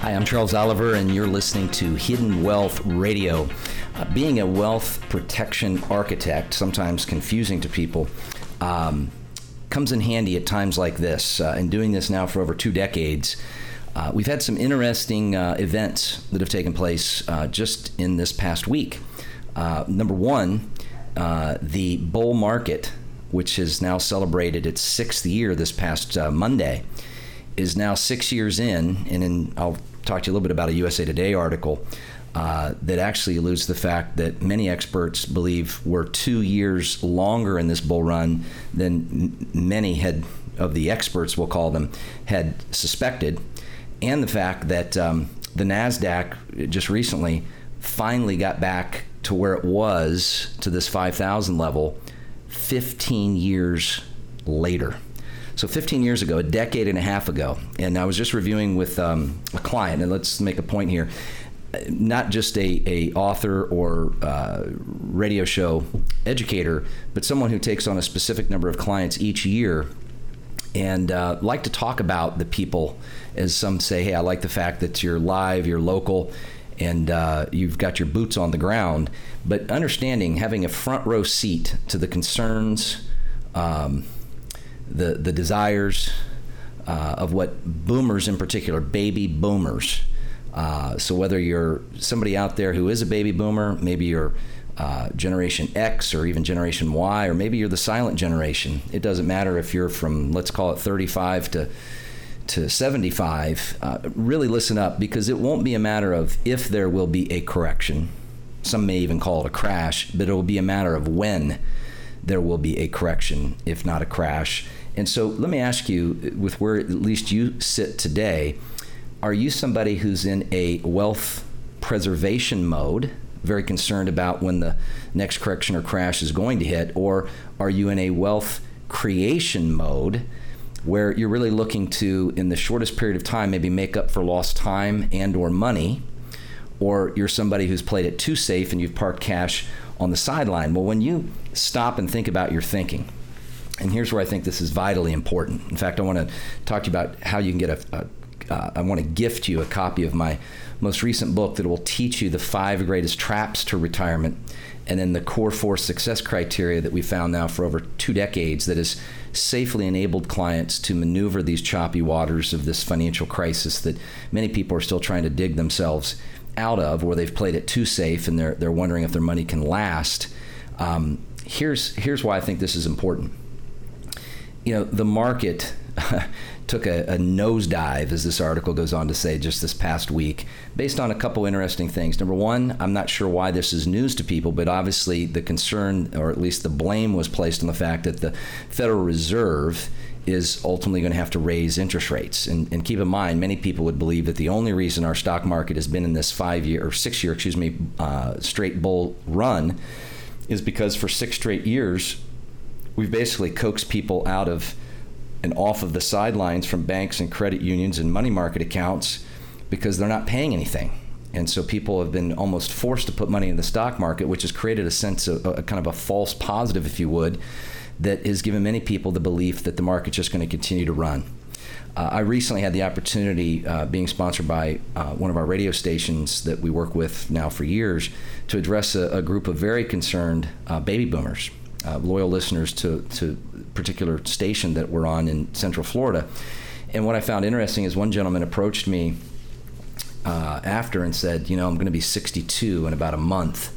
Hi, I'm Charles Oliver, and you're listening to Hidden Wealth Radio. Uh, being a wealth protection architect, sometimes confusing to people, um, comes in handy at times like this. Uh, and doing this now for over two decades, uh, we've had some interesting uh, events that have taken place uh, just in this past week. Uh, number one, the bull market, which has now celebrated its sixth year this past Monday, is now six years in, and in, I'll talk to you a little bit about a USA Today article uh, that actually alludes to the fact that many experts believe we're two years longer in this bull run than many had of the experts, we'll call them, had suspected, and the fact that um, the Nasdaq just recently finally got back to where it was to this 5,000 level 15 years later. So 15 years ago, a decade and a half ago, and I was just reviewing with um, a client, and let's make a point here. Not just a, a author or uh, radio show educator, but someone who takes on a specific number of clients each year and uh, like to talk about the people as some say hey i like the fact that you're live you're local and uh, you've got your boots on the ground but understanding having a front row seat to the concerns um, the the desires uh, of what boomers in particular, baby boomers. Uh, so whether you're somebody out there who is a baby boomer, maybe you're uh, Generation X or even Generation Y, or maybe you're the silent generation. It doesn't matter if you're from let's call it 35 to to 75. Uh, really listen up because it won't be a matter of if there will be a correction. Some may even call it a crash, but it will be a matter of when there will be a correction, if not a crash. And so let me ask you, with where at least you sit today, are you somebody who's in a wealth preservation mode, very concerned about when the next correction or crash is going to hit, or are you in a wealth creation mode? where you're really looking to in the shortest period of time maybe make up for lost time and or money or you're somebody who's played it too safe and you've parked cash on the sideline well when you stop and think about your thinking and here's where I think this is vitally important. In fact, I want to talk to you about how you can get a. a uh, I want to gift you a copy of my most recent book that will teach you the five greatest traps to retirement and then the core four success criteria that we found now for over two decades that has safely enabled clients to maneuver these choppy waters of this financial crisis that many people are still trying to dig themselves out of, where they've played it too safe and they're, they're wondering if their money can last. Um, here's, here's why I think this is important you know, the market took a, a, nosedive, as this article goes on to say, just this past week, based on a couple interesting things. Number one, I'm not sure why this is news to people, but obviously the concern, or at least the blame, was placed on the fact that the Federal Reserve is ultimately going to have to raise interest rates. And, and, keep in mind, many people would believe that the only reason our stock market has been in this five year or six year, excuse me, uh, straight bull run is because for six straight years, we've basically coaxed people out of and off of the sidelines from banks and credit unions and money market accounts because they're not paying anything. And so people have been almost forced to put money in the stock market, which has created a sense of a, kind of a false positive, if you would, that has given many people the belief that the market's just going to continue to run. Uh, I recently had the opportunity, uh, being sponsored by uh, one of our radio stations that we work with now for years, to address a, a group of very concerned uh, baby boomers uh, loyal listeners to to particular station that we're on in Central Florida. And what I found interesting is one gentleman approached me uh, after and said, you know, I'm going to be 62 in about a month,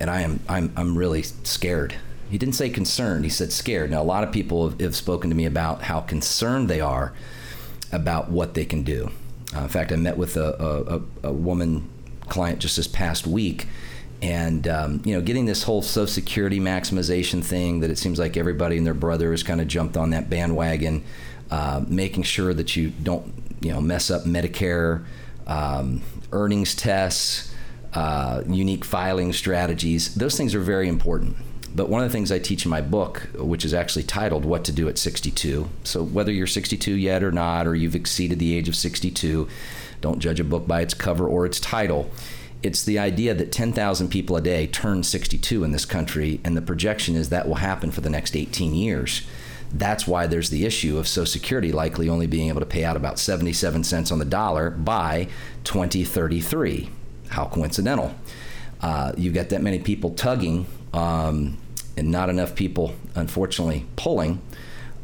and I am I'm I'm really scared. He didn't say concerned. He said scared. Now a lot of people have, have spoken to me about how concerned they are about what they can do. Uh, in fact, I met with a, a, a woman client just this past week and um, you know getting this whole social security maximization thing that it seems like everybody and their brother has kind of jumped on that bandwagon uh, making sure that you don't you know mess up medicare um, earnings tests, uh, unique filing strategies. Those things are very important. But one of the things I teach in my book, which is actually titled What to Do at 62. So, whether you're 62 yet or not, or you've exceeded the age of 62, don't judge a book by its cover or its title. It's the idea that 10,000 people a day turn 62 in this country, and the projection is that will happen for the next 18 years. That's why there's the issue of Social Security likely only being able to pay out about 77 cents on the dollar by 2033. How coincidental. Uh, you've got that many people tugging um, and not enough people, unfortunately, pulling.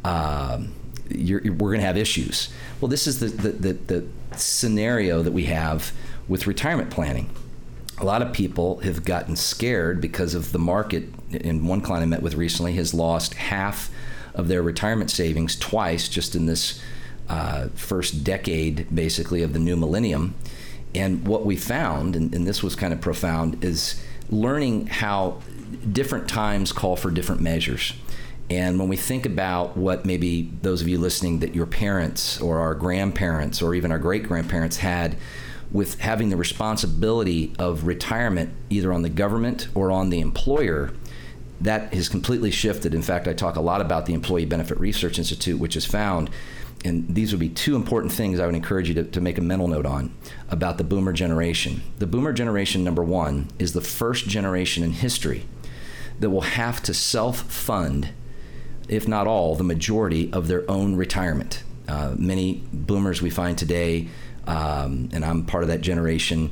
Um, you're, you're, we're going to have issues. Well, this is the, the, the, the scenario that we have with retirement planning. A lot of people have gotten scared because of the market. And one client I met with recently has lost half of their retirement savings twice just in this uh, first decade, basically, of the new millennium. And what we found, and, and this was kind of profound, is learning how different times call for different measures. And when we think about what maybe those of you listening that your parents or our grandparents or even our great grandparents had with having the responsibility of retirement either on the government or on the employer, that has completely shifted. In fact, I talk a lot about the Employee Benefit Research Institute, which has found, and these would be two important things I would encourage you to, to make a mental note on about the boomer generation. The boomer generation, number one, is the first generation in history that will have to self fund, if not all, the majority of their own retirement. Uh, many boomers we find today, um, and I'm part of that generation,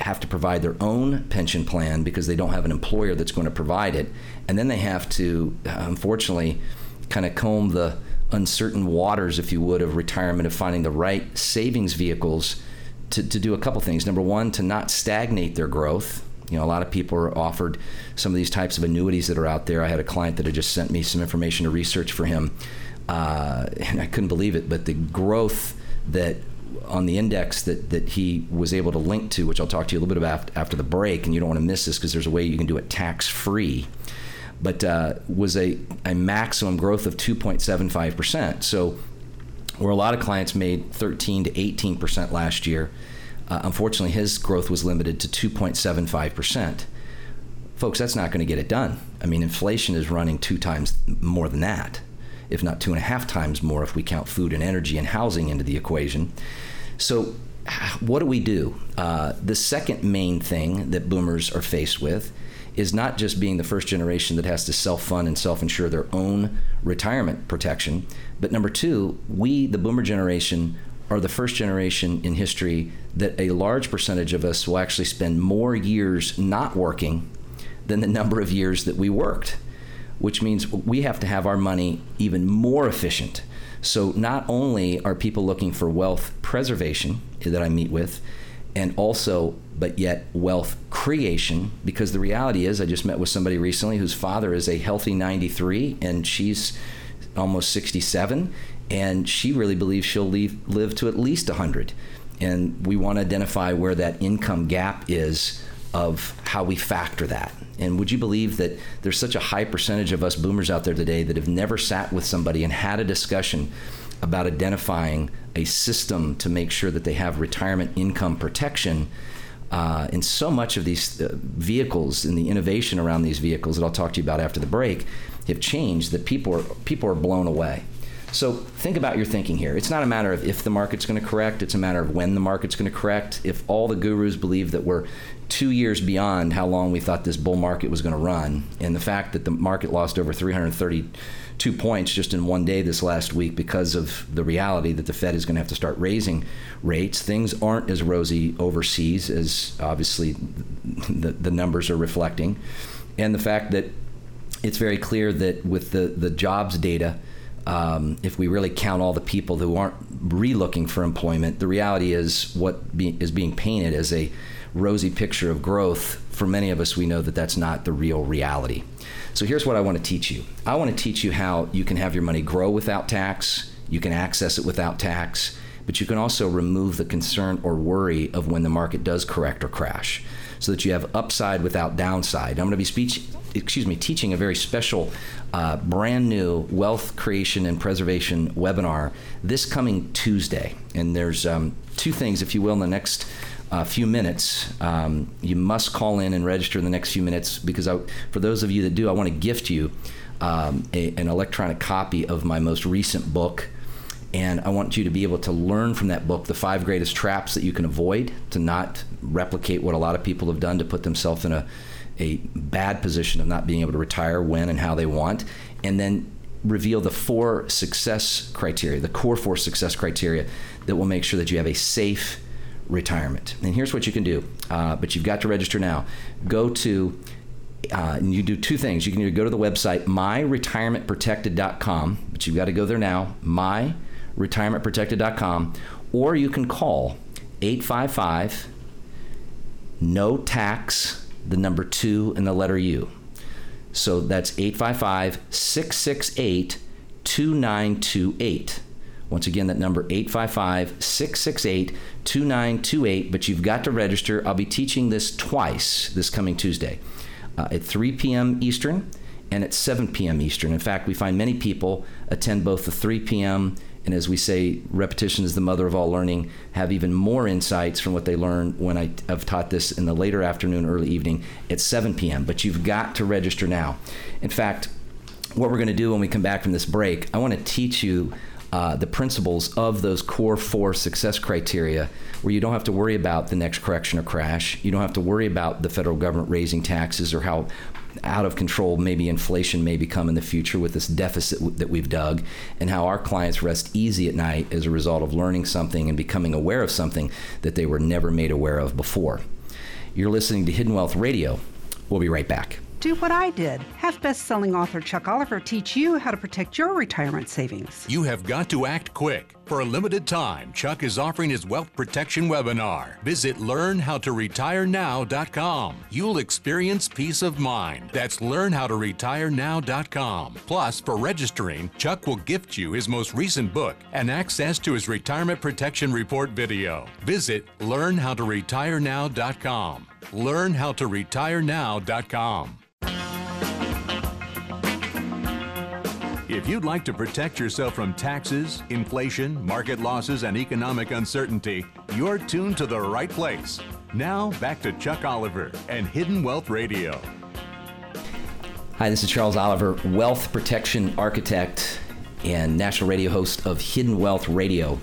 have to provide their own pension plan because they don't have an employer that's going to provide it. And then they have to, unfortunately, kind of comb the uncertain waters, if you would, of retirement, of finding the right savings vehicles to, to do a couple things. Number one, to not stagnate their growth. You know, a lot of people are offered some of these types of annuities that are out there. I had a client that had just sent me some information to research for him, uh, and I couldn't believe it. But the growth that on the index that, that he was able to link to, which I'll talk to you a little bit about after the break, and you don't want to miss this because there's a way you can do it tax free, but uh, was a, a maximum growth of 2.75%. So, where a lot of clients made 13 to 18% last year, uh, unfortunately, his growth was limited to 2.75%. Folks, that's not going to get it done. I mean, inflation is running two times more than that if not two and a half times more if we count food and energy and housing into the equation. So, what do we do? Uh, the second main thing that boomers are faced with is not just being the first generation that has to self fund and self insure their own retirement protection, but number two, we, the boomer generation, are the first generation in history that a large percentage of us will actually spend more years not working than the number of years that we worked which means we have to have our money even more efficient. So not only are people looking for wealth preservation eh, that I meet with, and also, but yet wealth creation, because the reality is, I just met with somebody recently whose father is a healthy 93 and she's almost 67, and she really believes she'll leave, live to at least 100. And we want to identify where that income gap is of how we factor that. And would you believe that there's such a high percentage of us boomers out there today that have never sat with somebody and had a discussion about identifying a system to make sure that they have retirement income protection? Uh, and so much of these uh, vehicles and the innovation around these vehicles that I'll talk to you about after the break have changed that people are people are blown away. So think about your thinking here. It's not a matter of if the market's going to correct, it's a matter of when the market's going to correct. If all the gurus believe that we're two years beyond how long we thought this bull market was going to run, and the fact that the market lost over 332 points just in one day this last week because of the reality that the Fed is going to have to start raising rates, things aren't as rosy overseas as obviously the, the numbers are reflecting. And the fact that it's very clear that with the, the jobs data, um, if we really count all the people who aren't re-looking for employment, the reality is what be, is being painted as a rosy picture of growth. For many of us, we know that that's not the real reality. So here's what I want to teach you. I want to teach you how you can have your money grow without tax, you can access it without tax, but you can also remove the concern or worry of when the market does correct or crash so that you have upside without downside. I'm going to be speech, excuse me, teaching a very special, uh, brand new wealth creation and preservation webinar this coming Tuesday. And there's um, two things, if you will, in the next uh, few minutes. Um, you must call in and register in the next few minutes because I, for those of you that do, I want to gift you um, a, an electronic copy of my most recent book. And I want you to be able to learn from that book the five greatest traps that you can avoid to not replicate what a lot of people have done to put themselves in a, a bad position of not being able to retire when and how they want. And then reveal the four success criteria, the core four success criteria that will make sure that you have a safe retirement. And here's what you can do, uh, but you've got to register now. Go to uh, and you do two things. You can either go to the website myretirementprotected.com, but you've got to go there now, myretirementprotected.com, or you can call 855 no tax, the number two and the letter U. So that's 855 668 2928. Once again, that number 855 668 2928. But you've got to register. I'll be teaching this twice this coming Tuesday uh, at 3 p.m. Eastern and at 7 p.m. Eastern. In fact, we find many people attend both the 3 p.m. and, as we say, repetition is the mother of all learning, have even more insights from what they learn when I have taught this in the later afternoon, early evening at 7 p.m. But you've got to register now. In fact, what we're going to do when we come back from this break, I want to teach you uh, the principles of those core four success criteria where you don't have to worry about the next correction or crash. You don't have to worry about the federal government raising taxes or how out of control maybe inflation may become in the future with this deficit that we've dug, and how our clients rest easy at night as a result of learning something and becoming aware of something that they were never made aware of before. You're listening to Hidden Wealth Radio. We'll be right back. Do what I did. Have best selling author Chuck Oliver teach you how to protect your retirement savings. You have got to act quick. For a limited time, Chuck is offering his wealth protection webinar. Visit learnhowtoretirenow.com. You'll experience peace of mind. That's learnhowtoretirenow.com. Plus, for registering, Chuck will gift you his most recent book and access to his retirement protection report video. Visit learnhowtoretirenow.com. Learnhowtoretirenow.com. If you'd like to protect yourself from taxes, inflation, market losses, and economic uncertainty, you're tuned to the right place. Now, back to Chuck Oliver and Hidden Wealth Radio. Hi, this is Charles Oliver, wealth protection architect and national radio host of Hidden Wealth Radio.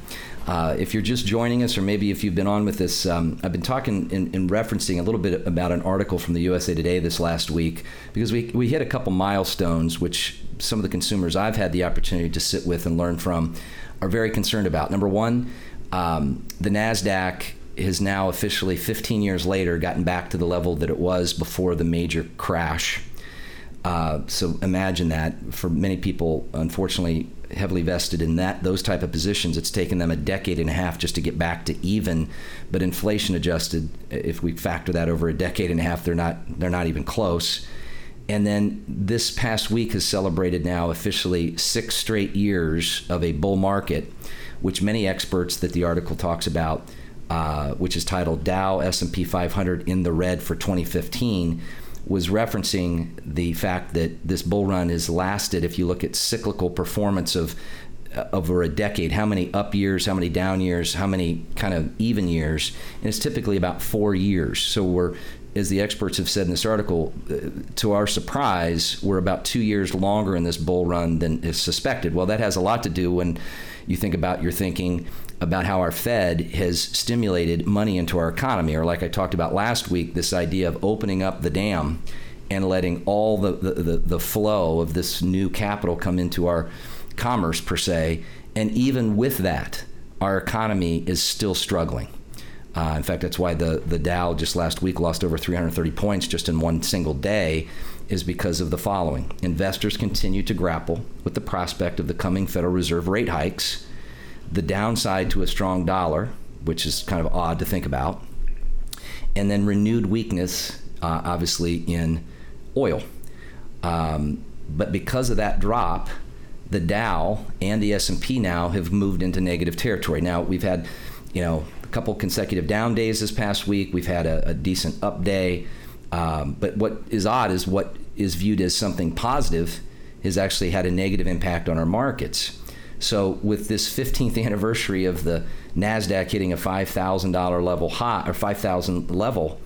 Uh, if you're just joining us, or maybe if you've been on with this, um, I've been talking and referencing a little bit about an article from the USA Today this last week because we, we hit a couple milestones, which some of the consumers I've had the opportunity to sit with and learn from are very concerned about. Number one, um, the NASDAQ has now officially, 15 years later, gotten back to the level that it was before the major crash. Uh, so imagine that for many people, unfortunately, heavily vested in that those type of positions. It's taken them a decade and a half just to get back to even, but inflation adjusted, if we factor that over a decade and a half, they're not they're not even close. And then this past week has celebrated now officially six straight years of a bull market, which many experts that the article talks about, uh, which is titled Dow S&P 500 in the red for 2015 was referencing the fact that this bull run has lasted. If you look at cyclical performance of uh, over a decade, how many up years, how many down years, how many kind of even years, and it's typically about four years. So we're as the experts have said in this article, uh, to our surprise, we're about two years longer in this bull run than is suspected. Well, that has a lot to do when you think about your thinking about how our Fed has stimulated money into our economy, or like I talked about last week, this idea of opening up the dam and letting all the, the, the, the flow of this new capital come into our commerce, per se. And even with that, our economy is still struggling. Uh, in fact, that's why the, the Dow just last week lost over 330 points just in one single day, is because of the following. Investors continue to grapple with the prospect of the coming Federal Reserve rate hikes the downside to a strong dollar, which is kind of odd to think about, and then renewed weakness, uh, obviously in oil. Um, but because of that drop, the Dow and the S&P now have moved into negative territory. Now we've had, you know, a couple consecutive down days this past week. We've had a, a decent up day, um, but what is odd is what is viewed as something positive has actually had a negative impact on our markets So with this 15th anniversary of the Nasdaq hitting a $5,000 level high or 5,000 level,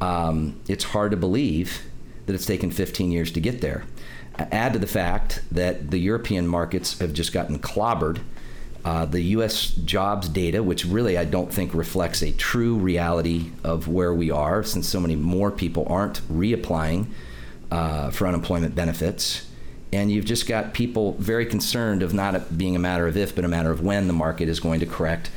um, it's hard to believe that it's taken 15 years to get there. Add to the fact that the European markets have just gotten clobbered. Uh, the U.S. jobs data, which really I don't think reflects a true reality of where we are, since so many more people aren't reapplying uh, for unemployment benefits. And you've just got people very concerned of not being a matter of if, but a matter of when the market is going to correct,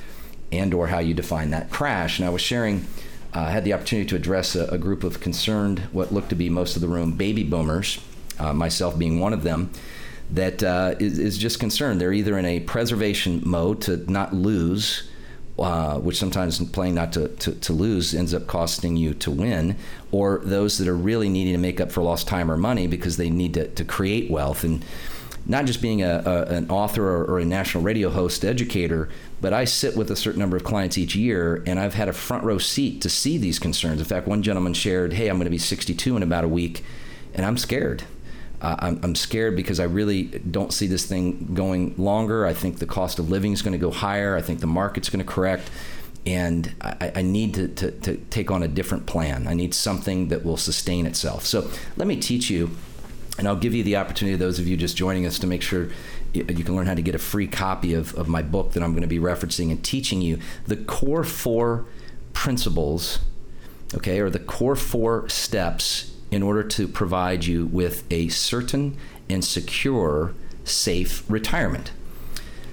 and or how you define that crash. And I was sharing uh, had the opportunity to address a, a, group of concerned, what looked to be most of the room, baby boomers, uh, myself being one of them, that uh, is, is just concerned. They're either in a preservation mode to not lose, uh, which sometimes playing not to, to, to, lose ends up costing you to win, or those that are really needing to make up for lost time or money because they need to, to create wealth. And not just being a, a an author or, or, a national radio host educator, but I sit with a certain number of clients each year, and I've had a front row seat to see these concerns. In fact, one gentleman shared, "Hey, I'm going to be 62 in about a week, and I'm scared. Uh, I'm, I'm, scared because I really don't see this thing going longer. I think the cost of living is going to go higher. I think the market's going to correct." And I, I need to, to, to take on a different plan. I need something that will sustain itself. So let me teach you and I'll give you the opportunity, those of you just joining us, to make sure you can learn how to get a free copy of, of my book that I'm going to be referencing and teaching you the core four principles, okay, or the core four steps in order to provide you with a certain and secure, safe retirement.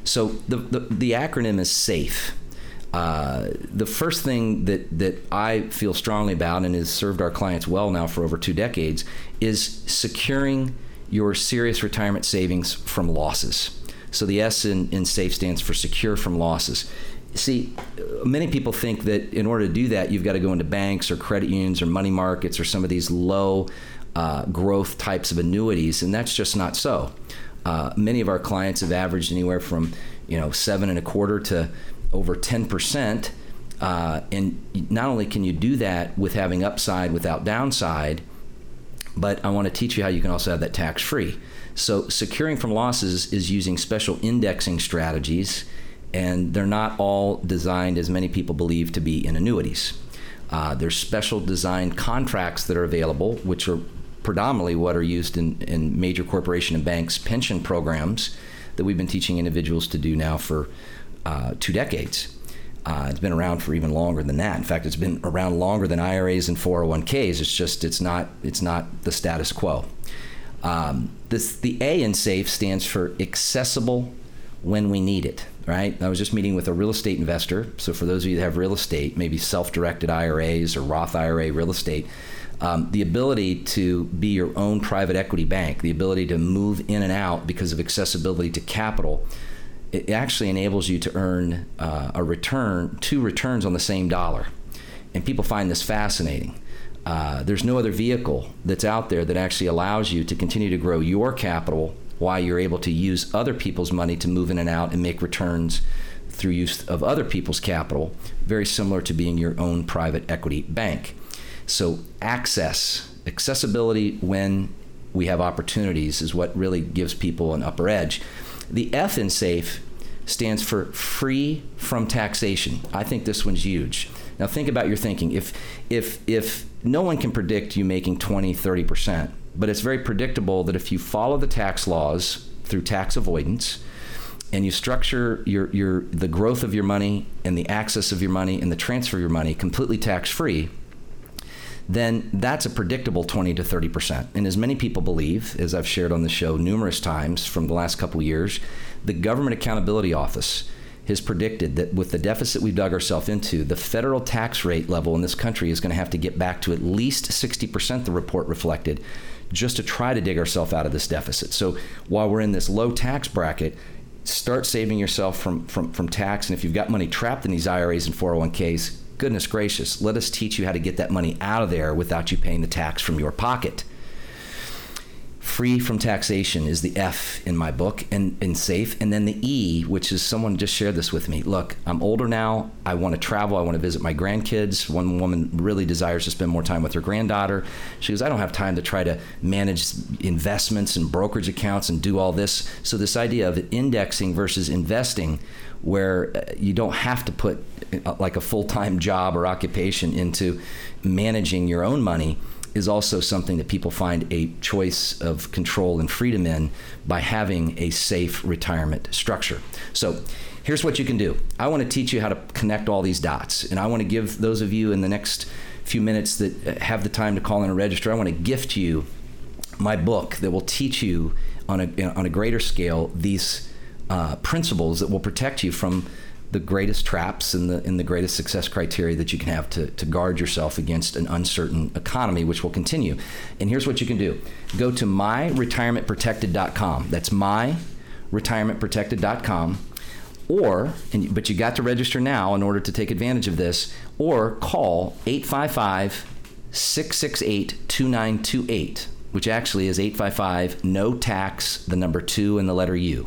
So the, the, the acronym is SAFE. Uh, the first thing that, that I feel strongly about and has served our clients well now for over two decades is securing your serious retirement savings from losses. So the S in, in SAFE stands for secure from losses. See, many people think that in order to do that, you've got to go into banks or credit unions or money markets or some of these low uh, growth types of annuities, and that's just not so. Uh, many of our clients have averaged anywhere from you know seven and a quarter to over 10%. Uh, and not only can you do that with having upside without downside, but I want to teach you how you can also have that tax free. So, securing from losses is using special indexing strategies, and they're not all designed, as many people believe, to be in annuities. Uh, there's special designed contracts that are available, which are predominantly what are used in, in major corporation and banks pension programs that we've been teaching individuals to do now for uh, two decades. Uh, it's been around for even longer than that. In fact, it's been around longer than IRAs and 401ks. It's just it's not it's not the status quo. Um, this the A in SAFE stands for accessible when we need it. Right. I was just meeting with a real estate investor. So for those of you that have real estate, maybe self-directed IRAs or Roth IRA real estate. Um, the ability to be your own private equity bank, the ability to move in and out because of accessibility to capital, it actually enables you to earn uh, a return, two returns on the same dollar. And people find this fascinating. Uh, there's no other vehicle that's out there that actually allows you to continue to grow your capital while you're able to use other people's money to move in and out and make returns through use of other people's capital, very similar to being your own private equity bank. So, access, accessibility when we have opportunities is what really gives people an upper edge. The F in SAFE stands for free from taxation. I think this one's huge. Now think about your thinking. If if if no one can predict you making 20, 30%, but it's very predictable that if you follow the tax laws through tax avoidance and you structure your your the growth of your money and the access of your money and the transfer of your money completely tax free, then that's a predictable 20 to 30 percent. And as many people believe, as I've shared on the show numerous times from the last couple years, the Government Accountability Office has predicted that with the deficit we've dug ourselves into, the federal tax rate level in this country is going to have to get back to at least 60%, the report reflected, just to try to dig ourselves out of this deficit. So while we're in this low tax bracket, start saving yourself from, from, from tax. And if you've got money trapped in these IRAs and 401ks, goodness gracious, let us teach you how to get that money out of there without you paying the tax from your pocket. Free from taxation is the F in my book and, and safe. And then the E, which is someone just shared this with me. Look, I'm older now. I want to travel. I want to visit my grandkids. One woman really desires to spend more time with her granddaughter. She goes, I don't have time to try to manage investments and brokerage accounts and do all this. So, this idea of indexing versus investing, where uh, you don't have to put uh, like a full time job or occupation into managing your own money is also something that people find a choice of control and freedom in by having a safe retirement structure. So, here's what you can do. I want to teach you how to connect all these dots, and I want to give those of you in the next few minutes that uh, have the time to call in and register, I want to gift you my book that will teach you on a on a greater scale these uh, principles that will protect you from the greatest traps and the and the greatest success criteria that you can have to, to guard yourself against an uncertain economy, which will continue. And here's what you can do: go to myretirementprotected.com. That's myretirementprotected.com. Or, and, but you got to register now in order to take advantage of this, or call 855 668 2928, which actually is 855 no tax, the number two, and the letter U.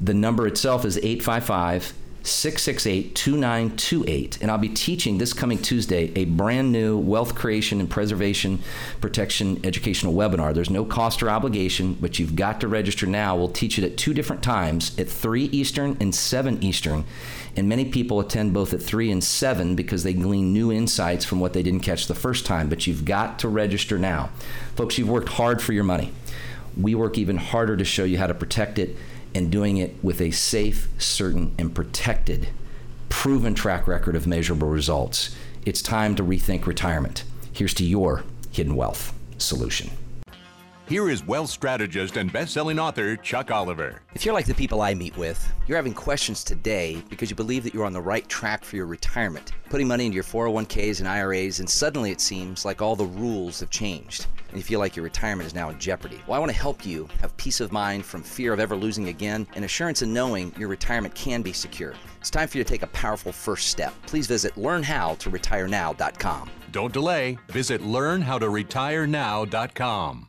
The number itself is 855 668 2928. And I'll be teaching this coming Tuesday a brand new wealth creation and preservation protection educational webinar. There's no cost or obligation, but you've got to register now. We'll teach it at two different times at 3 Eastern and 7 Eastern. And many people attend both at 3 and 7 because they glean new insights from what they didn't catch the first time. But you've got to register now. Folks, you've worked hard for your money. We work even harder to show you how to protect it and doing it with a safe, certain, and protected, proven track record of measurable results. It's time to rethink retirement. Here's to your hidden wealth solution. Here is wealth strategist and best-selling author Chuck Oliver. If you're like the people I meet with, you're having questions today because you believe that you're on the right track for your retirement, putting money into your 401ks and IRAs, and suddenly it seems like all the rules have changed and you feel like your retirement is now in jeopardy. Well, I want to help you have peace of mind from fear of ever losing again and assurance in knowing your retirement can be secure. It's time for you to take a powerful first step. Please visit learnhowtoretireNow.com. Don't delay. Visit learnhowtoretireNow.com.